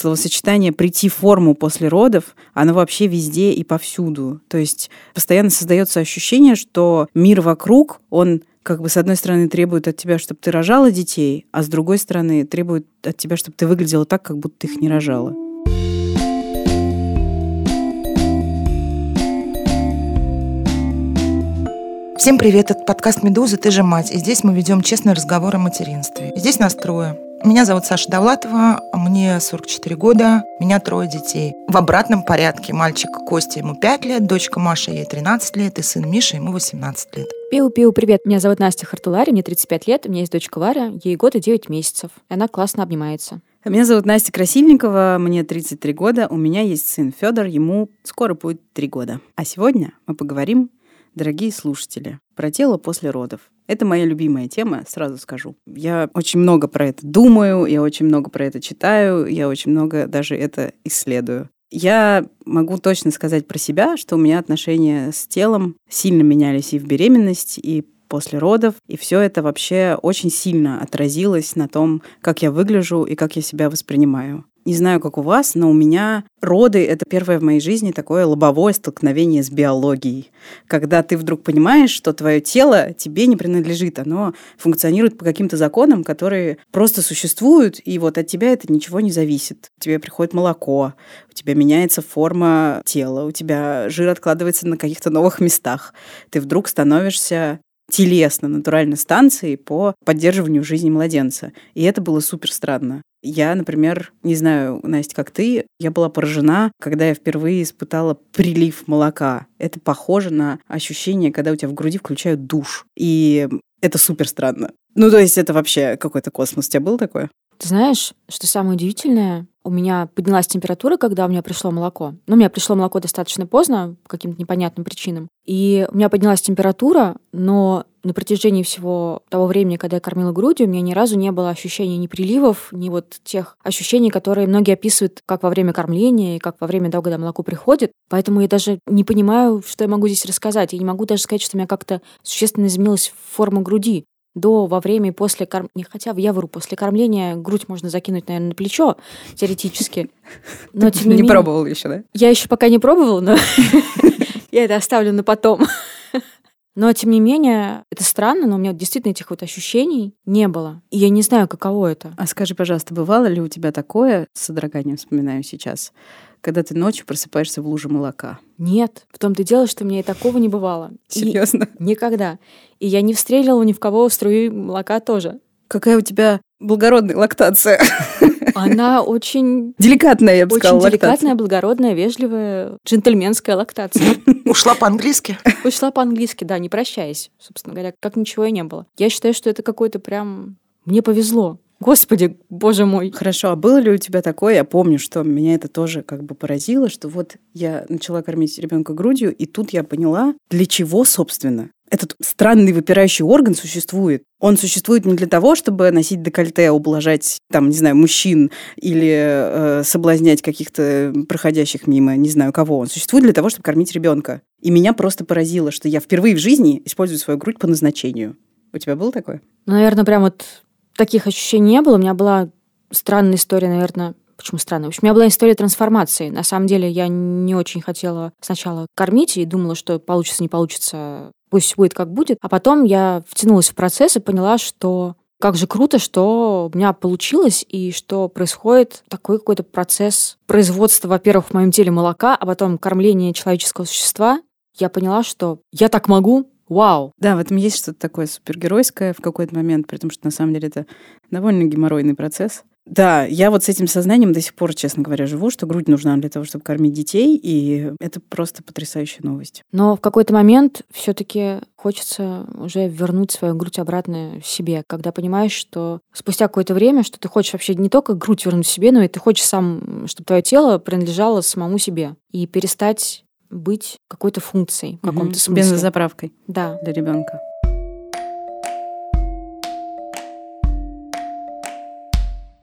словосочетание «прийти в форму после родов», оно вообще везде и повсюду. То есть постоянно создается ощущение, что мир вокруг, он как бы с одной стороны требует от тебя, чтобы ты рожала детей, а с другой стороны требует от тебя, чтобы ты выглядела так, как будто ты их не рожала. Всем привет, это подкаст «Медуза. Ты же мать». И здесь мы ведем честный разговор о материнстве. И здесь нас трое. Меня зовут Саша Давлатова, мне 44 года, меня трое детей. В обратном порядке. Мальчик Костя, ему 5 лет, дочка Маша, ей 13 лет, и сын Миша, ему 18 лет. Пиу-пиу, привет. Меня зовут Настя Хартулари, мне 35 лет, у меня есть дочка Варя, ей год и 9 месяцев. И она классно обнимается. Меня зовут Настя Красильникова, мне 33 года, у меня есть сын Федор, ему скоро будет 3 года. А сегодня мы поговорим, дорогие слушатели, про тело после родов. Это моя любимая тема, сразу скажу. Я очень много про это думаю, я очень много про это читаю, я очень много даже это исследую. Я могу точно сказать про себя, что у меня отношения с телом сильно менялись и в беременность, и после родов, и все это вообще очень сильно отразилось на том, как я выгляжу и как я себя воспринимаю. Не знаю, как у вас, но у меня роды — это первое в моей жизни такое лобовое столкновение с биологией. Когда ты вдруг понимаешь, что твое тело тебе не принадлежит, оно функционирует по каким-то законам, которые просто существуют, и вот от тебя это ничего не зависит. Тебе приходит молоко, у тебя меняется форма тела, у тебя жир откладывается на каких-то новых местах. Ты вдруг становишься телесно, натурально станцией по поддерживанию жизни младенца. И это было супер странно. Я, например, не знаю, Настя, как ты, я была поражена, когда я впервые испытала прилив молока. Это похоже на ощущение, когда у тебя в груди включают душ. И это супер странно. Ну, то есть это вообще какой-то космос. У тебя было такое? Ты знаешь, что самое удивительное? У меня поднялась температура, когда у меня пришло молоко. Ну, у меня пришло молоко достаточно поздно, по каким-то непонятным причинам. И у меня поднялась температура, но на протяжении всего того времени, когда я кормила грудью, у меня ни разу не было ощущения ни приливов, ни вот тех ощущений, которые многие описывают как во время кормления и как во время того, когда молоко приходит. Поэтому я даже не понимаю, что я могу здесь рассказать. Я не могу даже сказать, что у меня как-то существенно изменилась форма груди до, во время и после кормления. Хотя я вру, после кормления грудь можно закинуть, наверное, на плечо, теоретически. Но, Ты не, не пробовал еще, да? Я еще пока не пробовала, но я это оставлю на потом. Но, тем не менее, это странно, но у меня действительно этих вот ощущений не было. И я не знаю, каково это. А скажи, пожалуйста, бывало ли у тебя такое, с содроганием вспоминаю сейчас, когда ты ночью просыпаешься в луже молока? Нет. В том-то и дело, что у меня и такого не бывало. Серьезно? И никогда. И я не встретила ни в кого струю молока тоже. Какая у тебя благородная лактация. Она очень... Деликатная, я бы очень сказала, Очень деликатная, благородная, вежливая, джентльменская лактация. Ушла по-английски? Ушла по-английски, да, не прощаясь, собственно говоря, как ничего и не было. Я считаю, что это какой-то прям... Мне повезло. Господи, боже мой. Хорошо, а было ли у тебя такое? Я помню, что меня это тоже как бы поразило, что вот я начала кормить ребенка грудью, и тут я поняла, для чего, собственно, этот странный выпирающий орган существует. Он существует не для того, чтобы носить декольте, ублажать, там, не знаю, мужчин или э, соблазнять каких-то проходящих мимо, не знаю кого. Он существует для того, чтобы кормить ребенка. И меня просто поразило, что я впервые в жизни использую свою грудь по назначению. У тебя было такое? Ну, наверное, прям вот таких ощущений не было. У меня была странная история, наверное, Почему странная? В общем, у меня была история трансформации. На самом деле я не очень хотела сначала кормить и думала, что получится, не получится, пусть будет как будет. А потом я втянулась в процесс и поняла, что как же круто, что у меня получилось, и что происходит такой какой-то процесс производства, во-первых, в моем теле молока, а потом кормления человеческого существа. Я поняла, что я так могу, Вау. Да, в этом есть что-то такое супергеройское в какой-то момент, при том, что на самом деле это довольно геморройный процесс. Да, я вот с этим сознанием до сих пор, честно говоря, живу, что грудь нужна для того, чтобы кормить детей, и это просто потрясающая новость. Но в какой-то момент все-таки хочется уже вернуть свою грудь обратно себе, когда понимаешь, что спустя какое-то время, что ты хочешь вообще не только грудь вернуть себе, но и ты хочешь сам, чтобы твое тело принадлежало самому себе. И перестать быть какой-то функцией в каком-то угу. смысле. Бензозаправкой. Да. Для ребенка.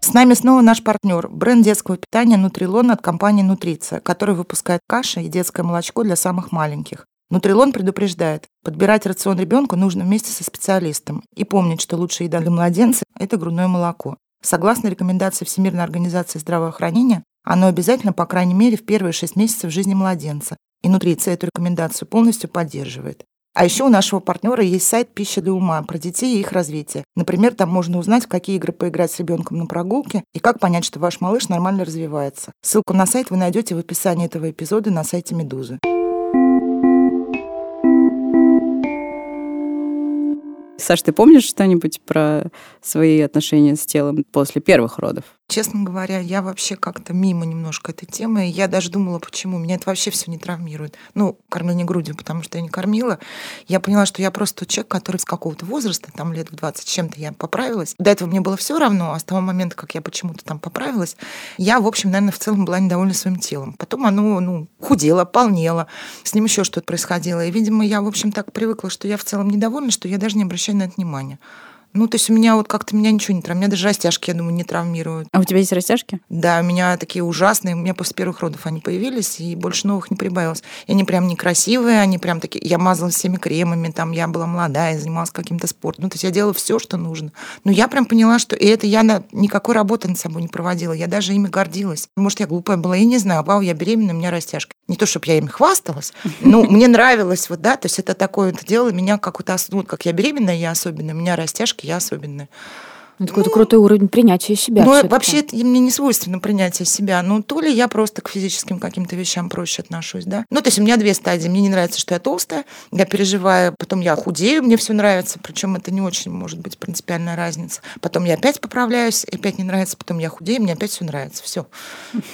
С нами снова наш партнер, бренд детского питания Нутрилон от компании Нутриция, который выпускает каши и детское молочко для самых маленьких. Нутрилон предупреждает, подбирать рацион ребенку нужно вместе со специалистом и помнить, что лучшая еда для младенца – это грудное молоко. Согласно рекомендации Всемирной организации здравоохранения, оно обязательно, по крайней мере, в первые шесть месяцев жизни младенца. И нутриция эту рекомендацию полностью поддерживает. А еще у нашего партнера есть сайт «Пища для ума» про детей и их развитие. Например, там можно узнать, в какие игры поиграть с ребенком на прогулке и как понять, что ваш малыш нормально развивается. Ссылку на сайт вы найдете в описании этого эпизода на сайте «Медузы». Саш, ты помнишь что-нибудь про свои отношения с телом после первых родов? Честно говоря, я вообще как-то мимо немножко этой темы. Я даже думала, почему. Меня это вообще все не травмирует. Ну, кормление грудью, потому что я не кормила. Я поняла, что я просто человек, который с какого-то возраста, там лет в 20 чем-то я поправилась. До этого мне было все равно, а с того момента, как я почему-то там поправилась, я, в общем, наверное, в целом была недовольна своим телом. Потом оно, ну, худело, полнело, с ним еще что-то происходило. И, видимо, я, в общем, так привыкла, что я в целом недовольна, что я даже не обращаю на это внимания. Ну, то есть у меня вот как-то меня ничего не травмирует. Меня даже растяжки, я думаю, не травмируют. А у тебя есть растяжки? Да, у меня такие ужасные. У меня после первых родов они появились, и больше новых не прибавилось. И они прям некрасивые, они прям такие... Я мазалась всеми кремами, там я была молодая, занималась каким-то спортом. Ну, то есть я делала все, что нужно. Но я прям поняла, что... И это я на... никакой работы над собой не проводила. Я даже ими гордилась. Может, я глупая была, я не знаю. Вау, я беременна, у меня растяжка. Не то, чтобы я ими хвасталась, но мне нравилось, вот, да, то есть это такое, это делало меня какую-то, ну, как я беременная, я особенная, у меня растяжки, я особенная. Это какой-то ну, крутой уровень принятия себя. Ну, вообще это мне не свойственно принятие себя. Ну, то ли я просто к физическим каким-то вещам проще отношусь, да. Ну, то есть у меня две стадии. Мне не нравится, что я толстая, я переживаю, потом я худею, мне все нравится, причем это не очень может быть принципиальная разница. Потом я опять поправляюсь, опять не нравится, потом я худею, мне опять все нравится, все.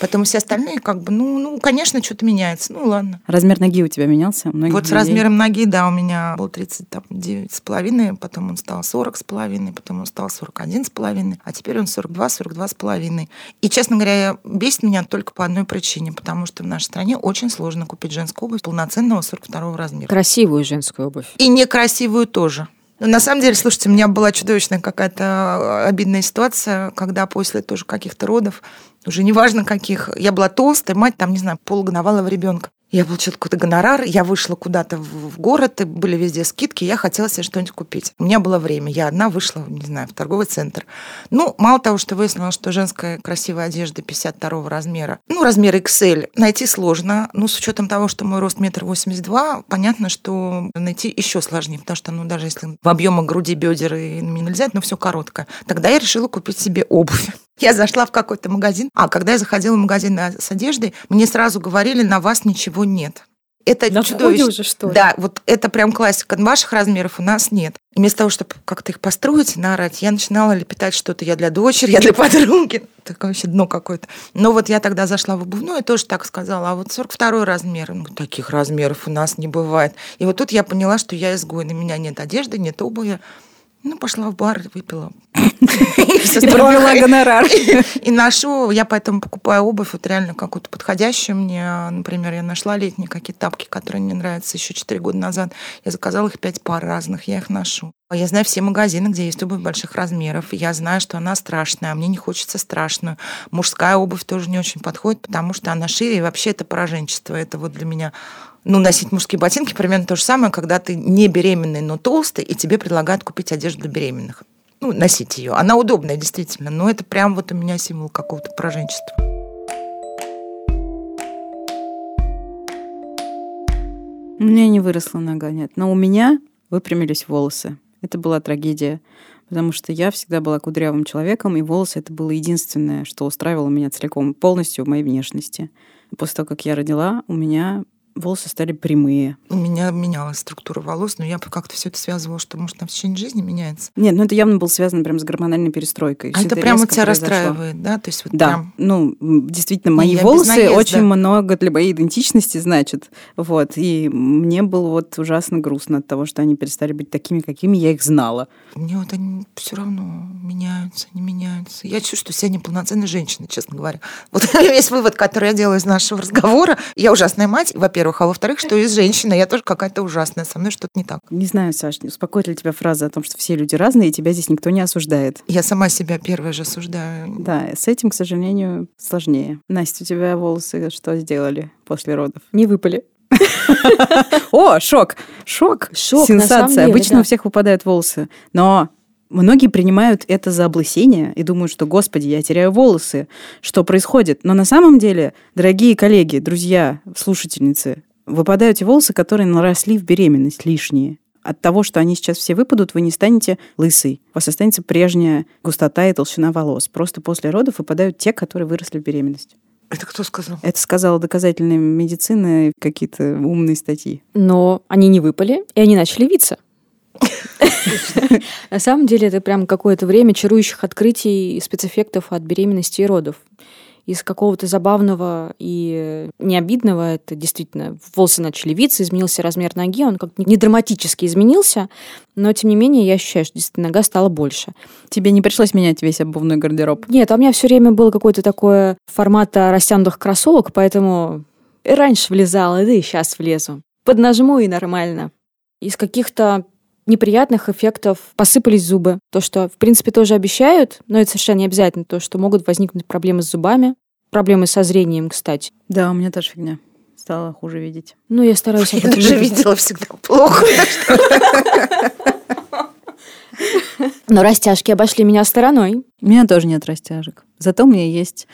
Потом все остальные как бы, ну, ну, конечно, что-то меняется, ну, ладно. Размер ноги у тебя менялся? Многих вот с размером ноги, да, у меня был 39 с половиной, потом он стал 40 с половиной, потом он стал 41 41 с половиной, а теперь он 42, 42 с половиной. И, честно говоря, бесит меня только по одной причине, потому что в нашей стране очень сложно купить женскую обувь полноценного 42 размера. Красивую женскую обувь. И некрасивую тоже. Но на самом деле, слушайте, у меня была чудовищная какая-то обидная ситуация, когда после тоже каких-то родов, уже неважно каких, я была толстая, мать там, не знаю, полугоновалого ребенка. Я получила какой-то гонорар, я вышла куда-то в город, и были везде скидки, я хотела себе что-нибудь купить. У меня было время, я одна вышла, не знаю, в торговый центр. Ну, мало того, что выяснилось, что женская красивая одежда 52 размера, ну, размер XL, найти сложно. Ну, с учетом того, что мой рост метр восемьдесят два, понятно, что найти еще сложнее, потому что, ну, даже если в объемах груди, бедер и не нельзя, но все короткое. Тогда я решила купить себе обувь. Я зашла в какой-то магазин, а когда я заходила в магазин с одеждой, мне сразу говорили, на вас ничего нет. Это на чудовищно. уже, что ли? Да, вот это прям классика. Ваших размеров у нас нет. И вместо того, чтобы как-то их построить наорать, я начинала лепетать что-то. Я для дочери, я для подруги. Такое вообще дно какое-то. Но вот я тогда зашла в обувную и тоже так сказала. А вот 42 размер. Ну, таких размеров у нас не бывает. И вот тут я поняла, что я изгой. На меня нет одежды, нет обуви. Ну, пошла в бар, выпила. И провела гонорар. И ношу, я поэтому покупаю обувь вот реально какую-то подходящую мне. Например, я нашла летние какие-то тапки, которые мне нравятся еще 4 года назад. Я заказала их 5 пар разных, я их ношу. Я знаю все магазины, где есть обувь больших размеров. Я знаю, что она страшная, а мне не хочется страшную. Мужская обувь тоже не очень подходит, потому что она шире, и вообще это пораженчество. Это вот для меня ну, носить мужские ботинки примерно то же самое, когда ты не беременный, но толстый, и тебе предлагают купить одежду для беременных. Ну, носить ее. Она удобная, действительно, но это прям вот у меня символ какого-то пораженчества. У меня не выросла нога, нет. Но у меня выпрямились волосы. Это была трагедия, потому что я всегда была кудрявым человеком, и волосы это было единственное, что устраивало меня целиком, полностью в моей внешности. После того, как я родила, у меня волосы стали прямые. У меня менялась структура волос, но я как-то все это связывала, что, может, на в течение жизни меняется. Нет, ну это явно было связано прям с гормональной перестройкой. А это, это прямо тебя произошло. расстраивает, да? То есть вот да, прям... ну, действительно, мои волосы очень много для моей идентичности значит. Вот, и мне было вот ужасно грустно от того, что они перестали быть такими, какими я их знала. Мне вот они все равно меняются, не меняются. Я чувствую себя неполноценной женщиной, честно говоря. Вот весь вывод, который я делаю из нашего разговора. Я ужасная мать, во-первых, во-первых. А во-вторых, что из женщины я тоже какая-то ужасная. Со мной что-то не так. Не знаю, Саш, успокоит ли тебя фраза о том, что все люди разные, и тебя здесь никто не осуждает. Я сама себя первая же осуждаю. Да, с этим, к сожалению, сложнее. Настя, у тебя волосы что сделали после родов? Не выпали. О, шок! Шок! Шок, Сенсация. Обычно у всех выпадают волосы. Но Многие принимают это за облысение и думают, что, господи, я теряю волосы, что происходит. Но на самом деле, дорогие коллеги, друзья, слушательницы, выпадают те волосы, которые наросли в беременность лишние. От того, что они сейчас все выпадут, вы не станете лысый. У вас останется прежняя густота и толщина волос. Просто после родов выпадают те, которые выросли в беременность. Это кто сказал? Это сказала доказательная медицина и какие-то умные статьи. Но они не выпали, и они начали виться. На самом деле это прям какое-то время чарующих открытий и спецэффектов от беременности и родов из какого-то забавного и необидного, это действительно волосы начали виться, изменился размер ноги, он как-то не драматически изменился, но тем не менее я ощущаю, что действительно нога стала больше. Тебе не пришлось менять весь обувной гардероб? Нет, а у меня все время было какое-то такое формата растянутых кроссовок, поэтому раньше влезала, да и сейчас влезу. Поднажму и нормально. Из каких-то неприятных эффектов посыпались зубы. То, что, в принципе, тоже обещают, но это совершенно не обязательно, то, что могут возникнуть проблемы с зубами, проблемы со зрением, кстати. Да, у меня тоже фигня. Стала хуже видеть. Ну, я стараюсь... Я даже видела всегда плохо. Но растяжки обошли меня стороной. У меня тоже нет растяжек. Зато у меня есть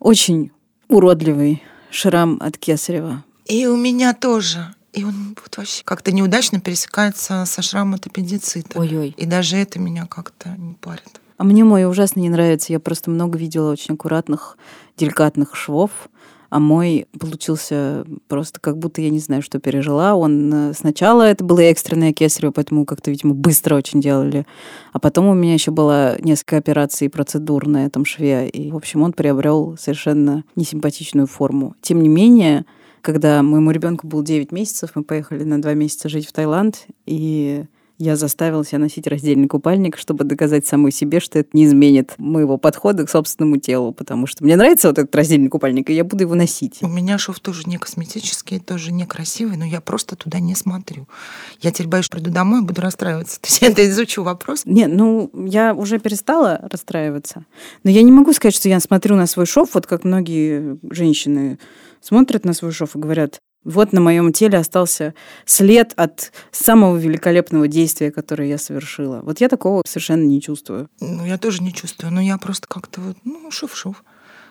очень уродливый шрам от кесарева. И у меня тоже. И он вот вообще как-то неудачно пересекается со шрамом от аппендицита. Ой-ой. И даже это меня как-то не парит. А мне мой ужасно не нравится. Я просто много видела очень аккуратных, деликатных швов. А мой получился просто как будто я не знаю, что пережила. Он э, сначала это было экстренное кесарево, поэтому как-то, видимо, быстро очень делали. А потом у меня еще было несколько операций процедур на этом шве. И, в общем, он приобрел совершенно несимпатичную форму. Тем не менее, когда моему ребенку было 9 месяцев, мы поехали на 2 месяца жить в Таиланд, и я заставила себя носить раздельный купальник, чтобы доказать самой себе, что это не изменит моего подхода к собственному телу, потому что мне нравится вот этот раздельный купальник, и я буду его носить. У меня шов тоже не косметический, тоже не красивый, но я просто туда не смотрю. Я теперь боюсь, приду домой и буду расстраиваться. То есть я это изучу вопрос. Не, ну, я уже перестала расстраиваться. Но я не могу сказать, что я смотрю на свой шов, вот как многие женщины смотрят на свой шов и говорят, вот на моем теле остался след от самого великолепного действия, которое я совершила. Вот я такого совершенно не чувствую. Ну, я тоже не чувствую, но я просто как-то вот, ну, шов-шов.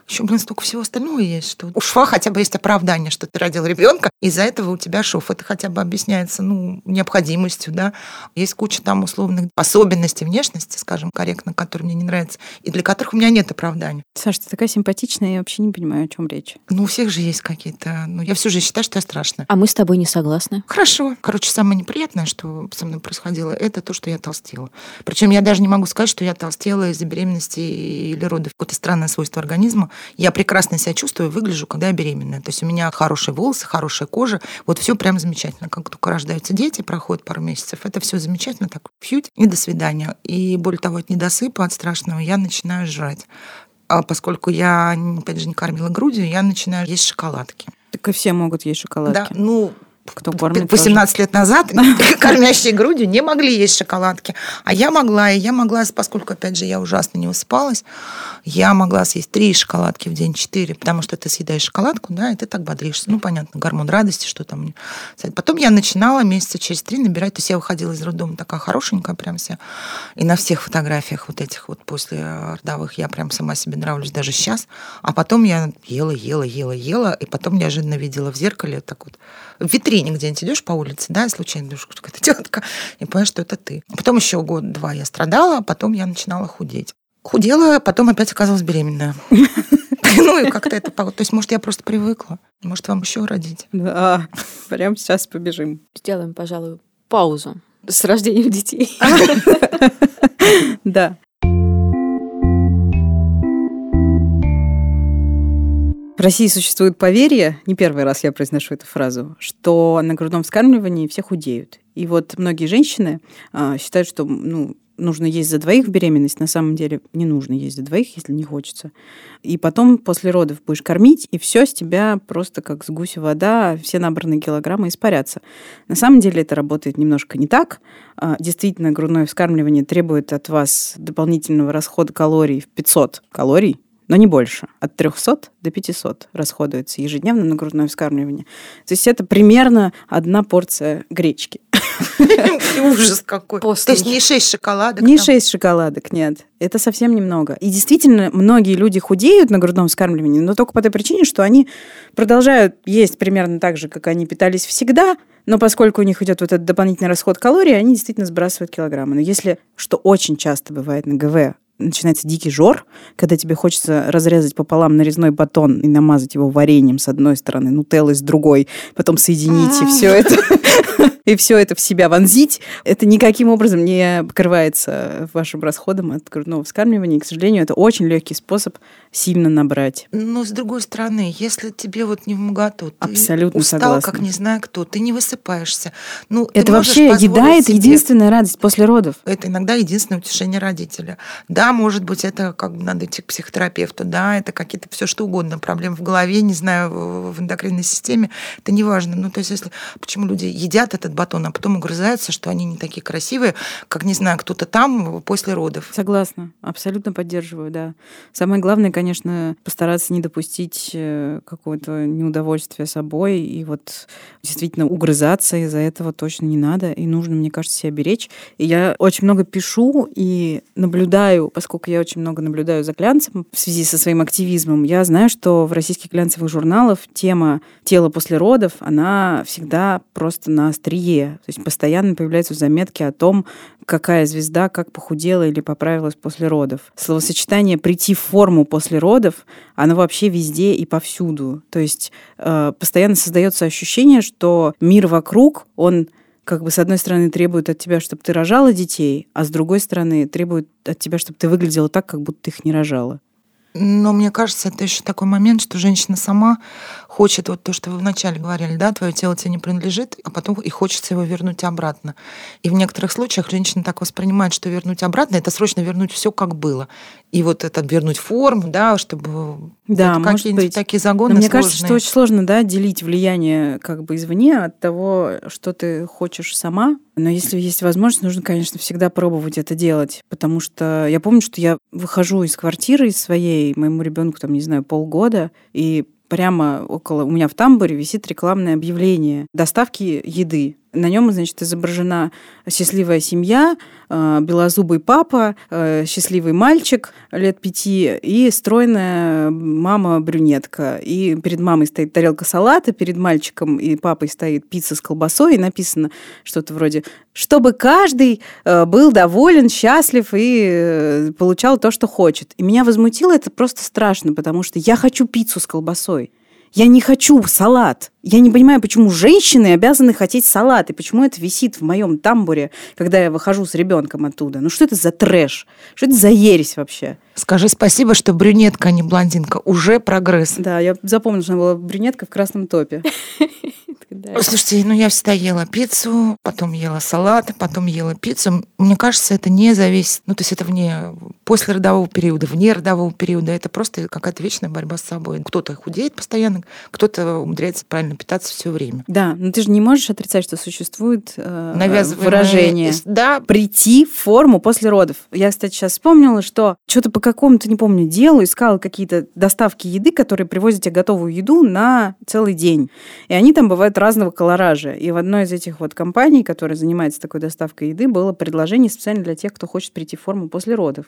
Еще, блин, столько всего остального есть, что у шва хотя бы есть оправдание, что ты родил ребенка, из-за этого у тебя шов. Это хотя бы объясняется, ну, необходимостью, да. Есть куча там условных особенностей внешности, скажем, корректно, которые мне не нравятся, и для которых у меня нет оправдания. Саша, ты такая симпатичная, я вообще не понимаю, о чем речь. Ну, у всех же есть какие-то... Ну, я всю жизнь считаю, что я страшная. А мы с тобой не согласны. Хорошо. Короче, самое неприятное, что со мной происходило, это то, что я толстела. Причем я даже не могу сказать, что я толстела из-за беременности или родов. Какое-то странное свойство организма. Я прекрасно себя чувствую, выгляжу, когда я беременная. То есть у меня хорошие волосы, хорошая кожа. Вот все прям замечательно. Как только рождаются дети, проходит пару месяцев, это все замечательно, так фьють и до свидания. И более того, от недосыпа, от страшного, я начинаю жрать. А поскольку я, опять же, не кормила грудью, я начинаю есть шоколадки. Так и все могут есть шоколадки. Да, ну, кто кормит 18 тоже. лет назад кормящие грудью не могли есть шоколадки. А я могла, и я могла, поскольку, опять же, я ужасно не высыпалась, я могла съесть три шоколадки в день, четыре, потому что ты съедаешь шоколадку, да, и ты так бодришься. Ну, понятно, гормон радости, что там. Потом я начинала месяца через три набирать, то есть я выходила из роддома такая хорошенькая прям вся. И на всех фотографиях вот этих вот после родовых я прям сама себе нравлюсь даже сейчас. А потом я ела, ела, ела, ела, и потом неожиданно видела в зеркале так вот в витрине где-нибудь идешь по улице, да, и случайно думаешь, какая-то тетка, и понимаешь, что это ты. Потом еще год-два я страдала, а потом я начинала худеть. Худела, потом опять оказалась беременная. Ну и как-то это... То есть, может, я просто привыкла. Может, вам еще родить? Да, прямо сейчас побежим. Сделаем, пожалуй, паузу с рождением детей. Да. России существует поверье, не первый раз я произношу эту фразу, что на грудном вскармливании все худеют. И вот многие женщины а, считают, что ну, нужно есть за двоих в беременность. На самом деле не нужно есть за двоих, если не хочется. И потом после родов будешь кормить, и все с тебя просто как с гуся вода, все набранные килограммы испарятся. На самом деле это работает немножко не так. А, действительно, грудное вскармливание требует от вас дополнительного расхода калорий в 500 калорий но не больше. От 300 до 500 расходуется ежедневно на грудное вскармливание. То есть это примерно одна порция гречки. Ужас какой. То есть не 6 шоколадок. Не там. 6 шоколадок, нет. Это совсем немного. И действительно, многие люди худеют на грудном вскармливании, но только по той причине, что они продолжают есть примерно так же, как они питались всегда, но поскольку у них идет вот этот дополнительный расход калорий, они действительно сбрасывают килограммы. Но если, что очень часто бывает на ГВ, начинается дикий жор, когда тебе хочется разрезать пополам нарезной батон и намазать его вареньем с одной стороны, нутеллой с другой, потом соединить и все это и все это в себя вонзить, это никаким образом не покрывается вашим расходом от грудного вскармливания. И, к сожалению, это очень легкий способ сильно набрать. Но с другой стороны, если тебе вот не в моготу, ты Абсолютно устал, согласна. как не знаю кто, ты не высыпаешься. Ну, Это вообще еда, это единственная радость после родов. Это иногда единственное утешение родителя. Да, может быть, это как бы надо идти к психотерапевту, да, это какие-то все что угодно, проблемы в голове, не знаю, в эндокринной системе, это не важно. Ну, то есть, если почему люди едят этот батон, а потом угрызаются, что они не такие красивые, как, не знаю, кто-то там после родов. Согласна, абсолютно поддерживаю, да. Самое главное, конечно, постараться не допустить э, какого-то неудовольствия собой и вот действительно угрызаться из-за этого точно не надо, и нужно, мне кажется, себя беречь. И я очень много пишу и наблюдаю, поскольку я очень много наблюдаю за глянцем в связи со своим активизмом, я знаю, что в российских глянцевых журналах тема тела после родов, она всегда просто на острие. То есть постоянно появляются заметки о том, какая звезда как похудела или поправилась после родов. Словосочетание «прийти в форму после родов», оно вообще везде и повсюду. То есть э, постоянно создается ощущение, что мир вокруг, он как бы с одной стороны требует от тебя, чтобы ты рожала детей, а с другой стороны требует от тебя, чтобы ты выглядела так, как будто ты их не рожала. Но мне кажется, это еще такой момент, что женщина сама хочет вот то, что вы вначале говорили, да, твое тело тебе не принадлежит, а потом и хочется его вернуть обратно. И в некоторых случаях женщина так воспринимает, что вернуть обратно это срочно вернуть все как было. И вот это вернуть форму, да, чтобы Да, может какие-нибудь быть. такие Но загоны мне кажется, что сложные. очень сложно, да, делить влияние как бы извне от того, что ты хочешь сама. Но если есть возможность, нужно, конечно, всегда пробовать это делать. Потому что я помню, что я выхожу из квартиры своей, моему ребенку там, не знаю, полгода, и прямо около у меня в тамбуре висит рекламное объявление доставки еды. На нем, значит, изображена счастливая семья, э, белозубый папа, э, счастливый мальчик лет пяти и стройная мама-брюнетка. И перед мамой стоит тарелка салата, перед мальчиком и папой стоит пицца с колбасой, и написано что-то вроде «чтобы каждый э, был доволен, счастлив и получал то, что хочет». И меня возмутило это просто страшно, потому что я хочу пиццу с колбасой. Я не хочу салат. Я не понимаю, почему женщины обязаны хотеть салат, и почему это висит в моем тамбуре, когда я выхожу с ребенком оттуда. Ну что это за трэш? Что это за ересь вообще? Скажи спасибо, что брюнетка, а не блондинка. Уже прогресс. Да, я запомнила, что она была брюнетка в красном топе. Слушайте, ну я всегда ела пиццу, потом ела салат, потом ела пиццу. Мне кажется, это не зависит, ну то есть это вне после родового периода, вне родового периода. Это просто какая-то вечная борьба с собой. Кто-то худеет постоянно, кто-то умудряется правильно питаться все время. Да, но ты же не можешь отрицать, что существует э, Навязываемое- выражение Да, прийти в форму после родов. Я, кстати, сейчас вспомнила, что что-то по какому-то, не помню, делу искала какие-то доставки еды, которые привозят тебе готовую еду на целый день. И они там бывают разного колоража. И в одной из этих вот компаний, которая занимается такой доставкой еды, было предложение специально для тех, кто хочет прийти в форму после родов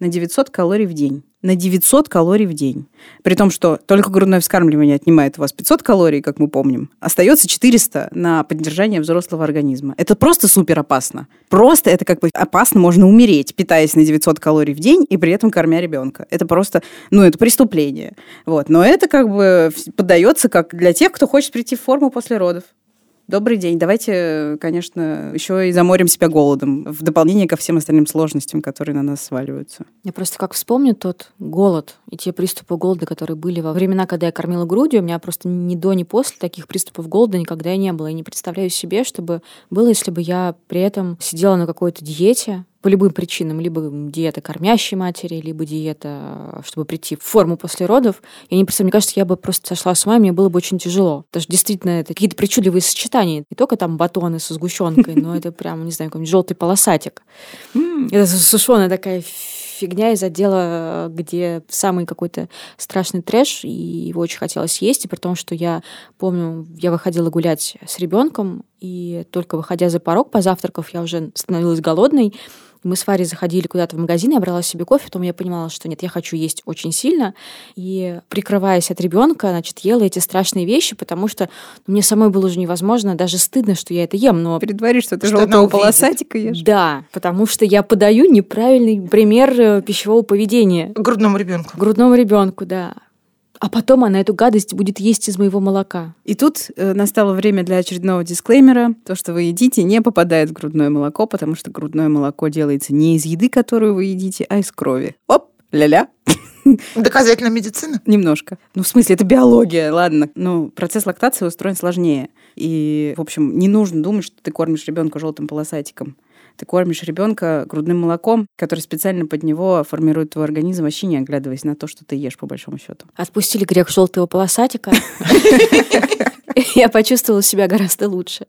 на 900 калорий в день. На 900 калорий в день. При том, что только грудное вскармливание отнимает у вас 500 калорий, как мы помним, остается 400 на поддержание взрослого организма. Это просто супер опасно. Просто это как бы опасно, можно умереть, питаясь на 900 калорий в день и при этом кормя ребенка. Это просто, ну, это преступление. Вот. Но это как бы поддается как для тех, кто хочет прийти в форму после родов. Добрый день. Давайте, конечно, еще и заморим себя голодом в дополнение ко всем остальным сложностям, которые на нас сваливаются. Я просто как вспомню тот голод и те приступы голода, которые были во времена, когда я кормила грудью, у меня просто ни до, ни после таких приступов голода никогда и не было. Я не представляю себе, чтобы было, если бы я при этом сидела на какой-то диете, по любым причинам, либо диета кормящей матери, либо диета, чтобы прийти в форму после родов. Я не представляю, мне кажется, я бы просто сошла с ума, и мне было бы очень тяжело. Потому что действительно это какие-то причудливые сочетания. Не только там батоны со сгущенкой, но это прям, не знаю, какой-нибудь желтый полосатик. Это сушеная такая фигня из отдела, где самый какой-то страшный трэш, и его очень хотелось есть, и при том, что я помню, я выходила гулять с ребенком, и только выходя за порог позавтракав, я уже становилась голодной, мы с Варей заходили куда-то в магазин, я брала себе кофе, потом я понимала, что нет, я хочу есть очень сильно. И прикрываясь от ребенка, значит, ела эти страшные вещи, потому что ну, мне самой было уже невозможно, даже стыдно, что я это ем. Но Притворишь, что ты желтого полосатика ешь. Да, потому что я подаю неправильный пример э, пищевого поведения. Грудному ребенку. Грудному ребенку, да. А потом она эту гадость будет есть из моего молока. И тут э, настало время для очередного дисклеймера. То, что вы едите, не попадает в грудное молоко, потому что грудное молоко делается не из еды, которую вы едите, а из крови. Оп, ля-ля. Доказательная медицина? Немножко. Ну, в смысле, это биология, ладно. Но процесс лактации устроен сложнее. И, в общем, не нужно думать, что ты кормишь ребенка желтым полосатиком ты кормишь ребенка грудным молоком, который специально под него формирует твой организм, вообще не оглядываясь на то, что ты ешь, по большому счету. Отпустили грех желтого полосатика. Я почувствовала себя гораздо лучше.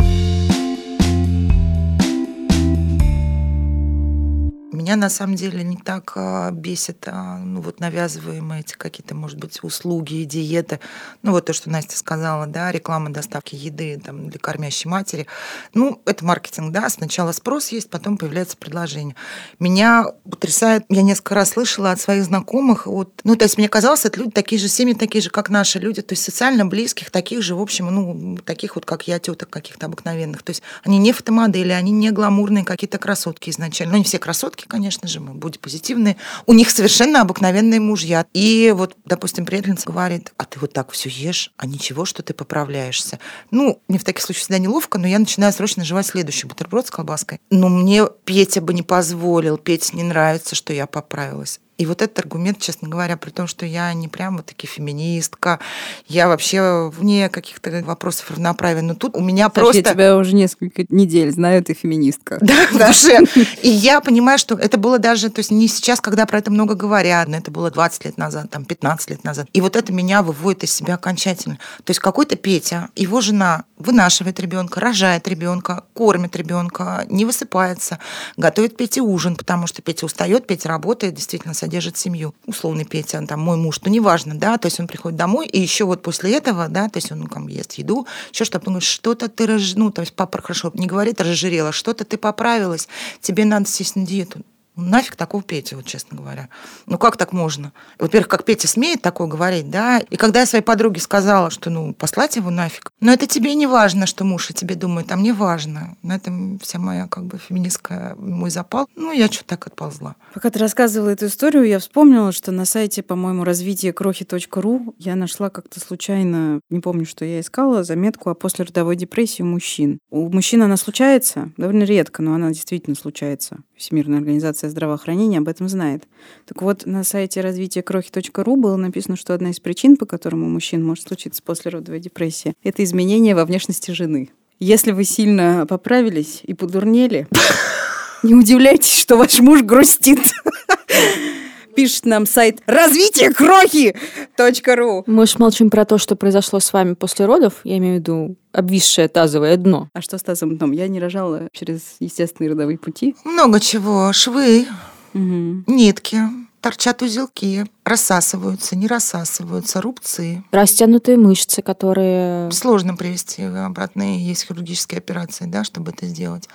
Меня на самом деле не так а, бесит, а, ну вот навязываемые эти какие-то, может быть, услуги и диеты. Ну вот то, что Настя сказала, да, реклама доставки еды там, для кормящей матери. Ну, это маркетинг, да, сначала спрос есть, потом появляется предложение. Меня потрясает, я несколько раз слышала от своих знакомых, вот, ну, то есть мне казалось, это люди такие же, семьи такие же, как наши люди, то есть социально близких, таких же, в общем, ну, таких вот, как я, теток каких-то обыкновенных. То есть они не фотомодели, они не гламурные какие-то красотки изначально. Ну, не все красотки, конечно же, мы будем позитивные. У них совершенно обыкновенные мужья. И вот, допустим, приятельница говорит, а ты вот так все ешь, а ничего, что ты поправляешься. Ну, мне в таких случаях всегда неловко, но я начинаю срочно жевать следующий бутерброд с колбаской. Но мне Петя бы не позволил, Пете не нравится, что я поправилась. И вот этот аргумент, честно говоря, при том, что я не прямо таки феминистка, я вообще вне каких-то вопросов равноправия, но тут у меня Саш, просто... я тебя уже несколько недель знаю, ты феминистка. Да, в душе. И я понимаю, что это было даже, то есть не сейчас, когда про это много говорят, но это было 20 лет назад, там 15 лет назад. И вот это меня выводит из себя окончательно. То есть какой-то Петя, его жена вынашивает ребенка, рожает ребенка, кормит ребенка, не высыпается, готовит Пете ужин, потому что Петя устает, Петя работает, действительно содержит семью. Условный Петя, он там мой муж, ну неважно, да, то есть он приходит домой, и еще вот после этого, да, то есть он там ест еду, еще что-то, он говорит, что-то ты, раж... ну, то есть папа хорошо не говорит, разжирела, что-то ты поправилась, тебе надо сесть на диету. Ну, нафиг такого Петя, вот честно говоря. Ну как так можно? Во-первых, как Петя смеет такое говорить, да? И когда я своей подруге сказала, что ну послать его нафиг, но это тебе не важно, что муж о тебе думает, а мне важно. На этом вся моя как бы феминистская мой запал. Ну я что-то так отползла. Пока ты рассказывала эту историю, я вспомнила, что на сайте, по-моему, развитие крохи.ру я нашла как-то случайно, не помню, что я искала, заметку о послеродовой депрессии у мужчин. У мужчин она случается довольно редко, но она действительно случается. Всемирная организация здравоохранения об этом знает. Так вот, на сайте развития крохи.ру было написано, что одна из причин, по которым у мужчин может случиться послеродовая депрессия, это изменение во внешности жены. Если вы сильно поправились и подурнели, не удивляйтесь, что ваш муж грустит. Пишет нам сайт развитие крохи.ру. Мы же молчим про то, что произошло с вами после родов, я имею в виду обвисшее тазовое дно. А что с тазовым дном? Я не рожала через естественные родовые пути. Много чего. Швы, Мгм. нитки, торчат узелки, рассасываются, не рассасываются, рубцы. Растянутые мышцы, которые... Сложно привести обратно, есть хирургические операции, да, чтобы это сделать.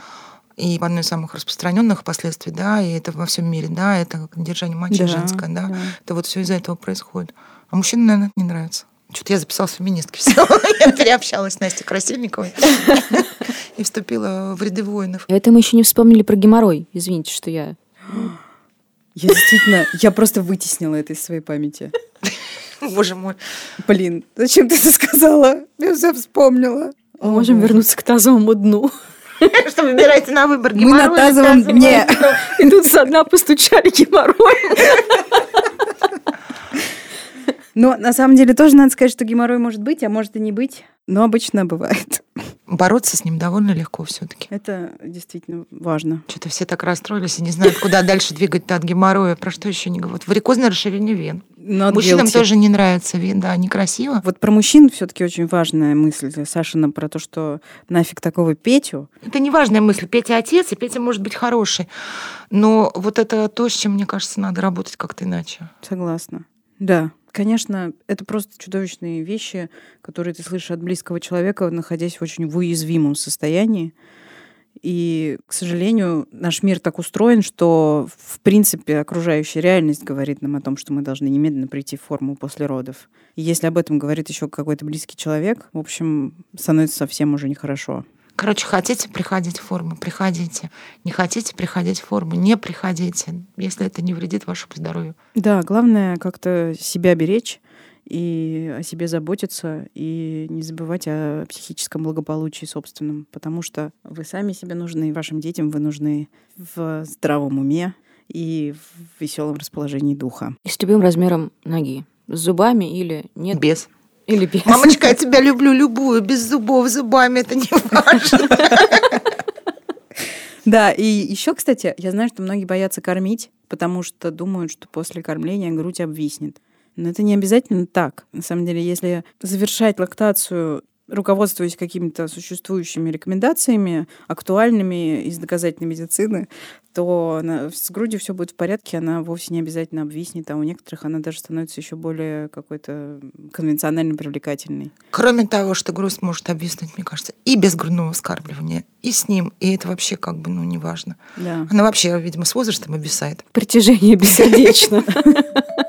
И одно из самых распространенных последствий, да, и это во всем мире, да, это держание мочи Да, женское, да. да. Это вот все из-за этого происходит. А мужчинам, наверное, это не нравится. Что-то я записалась феминисткой. Все. Я переобщалась с Настей Красильниковой и вступила в ряды воинов. Это мы еще не вспомнили про геморрой. Извините, что я... Я действительно, я просто вытеснила это из своей памяти. Боже мой. Блин, зачем ты это сказала? Я все вспомнила. Мы можем вернуться к тазовому дну. Что выбираете на выбор? Мы на геморрой тазовом дне. И тут со дна постучали геморрой. Но на самом деле тоже надо сказать, что геморрой может быть, а может и не быть. Но обычно бывает. Бороться с ним довольно легко все-таки. Это действительно важно. Что-то все так расстроились и не знают, куда дальше двигать от геморроя. Про что еще не говорят? Варикозное расширение вен. Not Мужчинам guilty. тоже не нравится вен, да, некрасиво. Вот про мужчин все-таки очень важная мысль Сашина про то, что нафиг такого Петю. Это не важная мысль. Петя отец, и Петя может быть хороший. Но вот это то, с чем, мне кажется, надо работать как-то иначе. Согласна. Да, конечно, это просто чудовищные вещи, которые ты слышишь от близкого человека, находясь в очень уязвимом состоянии. И, к сожалению, наш мир так устроен, что, в принципе, окружающая реальность говорит нам о том, что мы должны немедленно прийти в форму после родов. И если об этом говорит еще какой-то близкий человек, в общем, становится совсем уже нехорошо. Короче, хотите приходить в форму, приходите. Не хотите приходить в форму, не приходите, если это не вредит вашему здоровью. Да, главное как-то себя беречь и о себе заботиться, и не забывать о психическом благополучии собственном, потому что вы сами себе нужны, и вашим детям вы нужны в здравом уме и в веселом расположении духа. И с любым размером ноги. С зубами или нет? Без. Или без. Мамочка, я тебя люблю любую, без зубов, зубами, это не важно. Да, и еще, кстати, я знаю, что многие боятся кормить, потому что думают, что после кормления грудь обвиснет. Но это не обязательно так. На самом деле, если завершать лактацию руководствуясь какими-то существующими рекомендациями, актуальными из доказательной медицины, то на- с грудью все будет в порядке, она вовсе не обязательно обвиснет, а у некоторых она даже становится еще более какой-то конвенционально привлекательной. Кроме того, что грудь может обвиснуть, мне кажется, и без грудного вскармливания, и с ним, и это вообще как бы, ну, неважно. Да. Она вообще, видимо, с возрастом обвисает. Притяжение бессердечно.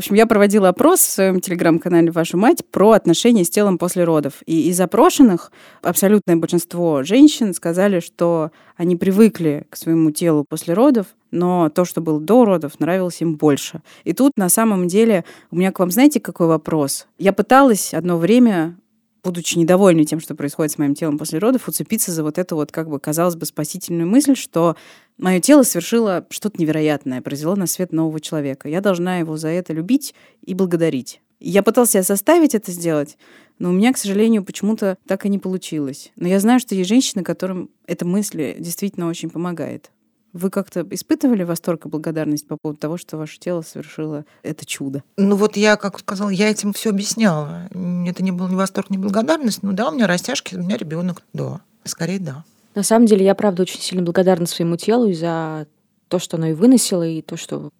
общем, я проводила опрос в своем телеграм-канале «Вашу мать» про отношения с телом после родов. И из опрошенных абсолютное большинство женщин сказали, что они привыкли к своему телу после родов, но то, что было до родов, нравилось им больше. И тут, на самом деле, у меня к вам, знаете, какой вопрос? Я пыталась одно время будучи недовольной тем, что происходит с моим телом после родов, уцепиться за вот эту вот, как бы, казалось бы, спасительную мысль, что мое тело совершило что-то невероятное, произвело на свет нового человека. Я должна его за это любить и благодарить. Я пыталась себя заставить это сделать, но у меня, к сожалению, почему-то так и не получилось. Но я знаю, что есть женщины, которым эта мысль действительно очень помогает. Вы как-то испытывали восторг и благодарность по поводу того, что ваше тело совершило это чудо? Ну вот я, как сказала, я этим все объясняла. Это не был ни восторг, ни благодарность. Ну да, у меня растяжки, у меня ребенок. Да, скорее да. На самом деле, я, правда, очень сильно благодарна своему телу и за то, что оно и выносило, и то, что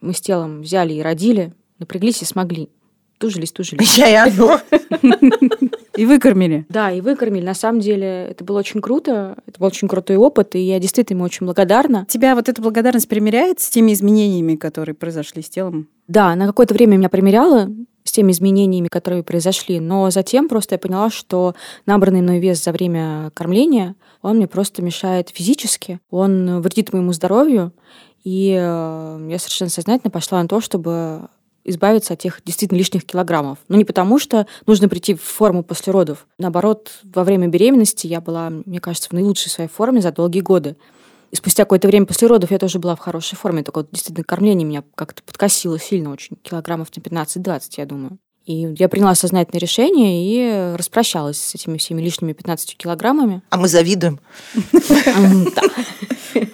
мы с телом взяли и родили, напряглись и смогли. Тужились, тужились. Я и оно. И выкормили. Да, и выкормили. На самом деле, это было очень круто. Это был очень крутой опыт, и я действительно ему очень благодарна. Тебя вот эта благодарность примеряет с теми изменениями, которые произошли с телом? Да, на какое-то время меня примеряла с теми изменениями, которые произошли, но затем просто я поняла, что набранный мной вес за время кормления, он мне просто мешает физически, он вредит моему здоровью, и э, я совершенно сознательно пошла на то, чтобы избавиться от тех действительно лишних килограммов. Но не потому, что нужно прийти в форму после родов. Наоборот, во время беременности я была, мне кажется, в наилучшей своей форме за долгие годы. И спустя какое-то время после родов я тоже была в хорошей форме. Только вот действительно кормление меня как-то подкосило сильно очень. Килограммов на 15-20, я думаю. И я приняла сознательное решение и распрощалась с этими всеми лишними 15 килограммами. А мы завидуем.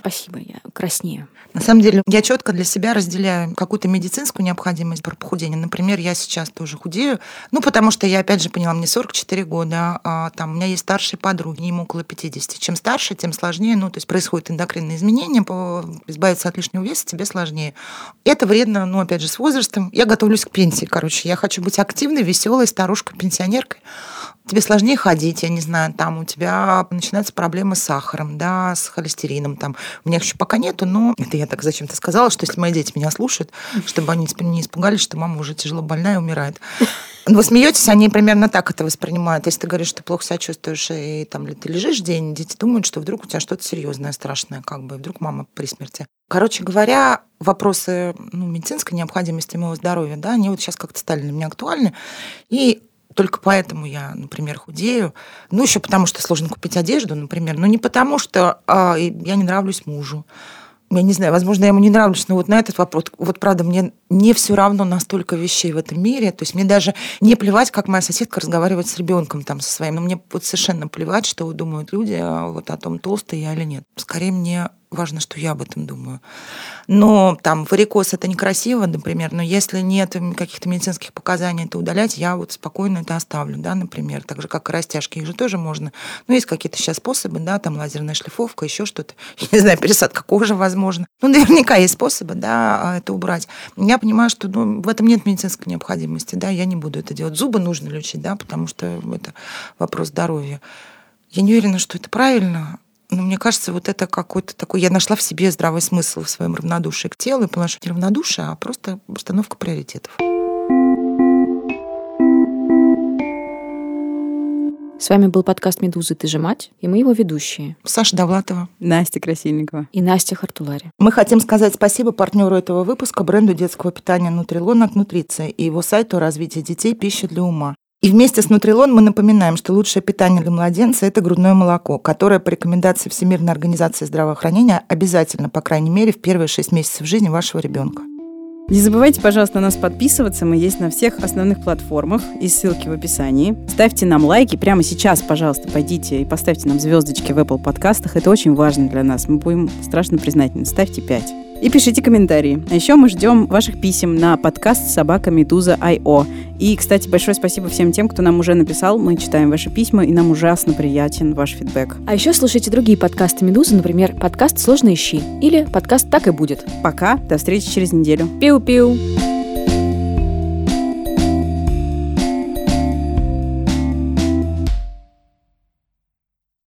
Спасибо, я краснею. На самом деле, я четко для себя разделяю какую-то медицинскую необходимость про похудение. Например, я сейчас тоже худею, ну, потому что я, опять же, поняла, мне 44 года, а, там, у меня есть старшие подруги, им около 50. Чем старше, тем сложнее, ну, то есть происходят эндокринные изменения, по- избавиться от лишнего веса тебе сложнее. Это вредно, ну, опять же, с возрастом. Я готовлюсь к пенсии, короче, я хочу быть активной, веселой старушкой, пенсионеркой. Тебе сложнее ходить, я не знаю, там у тебя начинаются проблемы с сахаром, да, с холестерином, там. У меня их еще пока нету, но это я так зачем-то сказала, что если мои дети меня слушают, чтобы они не испугались, что мама уже тяжело больная и умирает. Вы смеетесь, они примерно так это воспринимают. Если ты говоришь, что ты плохо себя чувствуешь, и там ты лежишь день, дети думают, что вдруг у тебя что-то серьезное, страшное, как бы, вдруг мама при смерти. Короче говоря, вопросы ну, медицинской необходимости моего здоровья, да, они вот сейчас как-то стали для меня актуальны. И только поэтому я, например, худею. Ну, еще потому, что сложно купить одежду, например. Но не потому, что а, я не нравлюсь мужу. Я не знаю, возможно, я ему не нравлюсь, но вот на этот вопрос, вот правда, мне не все равно настолько вещей в этом мире, то есть мне даже не плевать, как моя соседка разговаривает с ребенком там со своим, но мне вот совершенно плевать, что думают люди а вот о том, толстый я или нет. Скорее мне важно, что я об этом думаю. Но там варикоз это некрасиво, например, но если нет каких-то медицинских показаний это удалять, я вот спокойно это оставлю, да, например, так же, как и растяжки, их же тоже можно. Ну, есть какие-то сейчас способы, да, там лазерная шлифовка, еще что-то, я не знаю, пересадка кожи, возможно. Ну, наверняка есть способы, да, это убрать. Я понимаю, что ну, в этом нет медицинской необходимости, да, я не буду это делать. Зубы нужно лечить, да, потому что это вопрос здоровья. Я не уверена, что это правильно, но мне кажется, вот это какой-то такой... Я нашла в себе здравый смысл в своем равнодушии к телу, и поняла, что не равнодушие, а просто установка приоритетов. С вами был подкаст «Медузы. Ты же мать» и мы его ведущие. Саша Довлатова. Настя Красильникова. И Настя Хартулари. Мы хотим сказать спасибо партнеру этого выпуска, бренду детского питания «Нутрилон» от «Нутриция» и его сайту развития детей «Пища для ума». И вместе с Нутрилон мы напоминаем, что лучшее питание для младенца – это грудное молоко, которое по рекомендации Всемирной организации здравоохранения обязательно, по крайней мере, в первые шесть месяцев жизни вашего ребенка. Не забывайте, пожалуйста, на нас подписываться. Мы есть на всех основных платформах и ссылки в описании. Ставьте нам лайки. Прямо сейчас, пожалуйста, пойдите и поставьте нам звездочки в Apple подкастах. Это очень важно для нас. Мы будем страшно признательны. Ставьте 5 и пишите комментарии. А еще мы ждем ваших писем на подкаст собака Медуза Айо. И, кстати, большое спасибо всем тем, кто нам уже написал. Мы читаем ваши письма, и нам ужасно приятен ваш фидбэк. А еще слушайте другие подкасты Медузы, например, подкаст «Сложно ищи» или подкаст «Так и будет». Пока, до встречи через неделю. Пиу-пиу!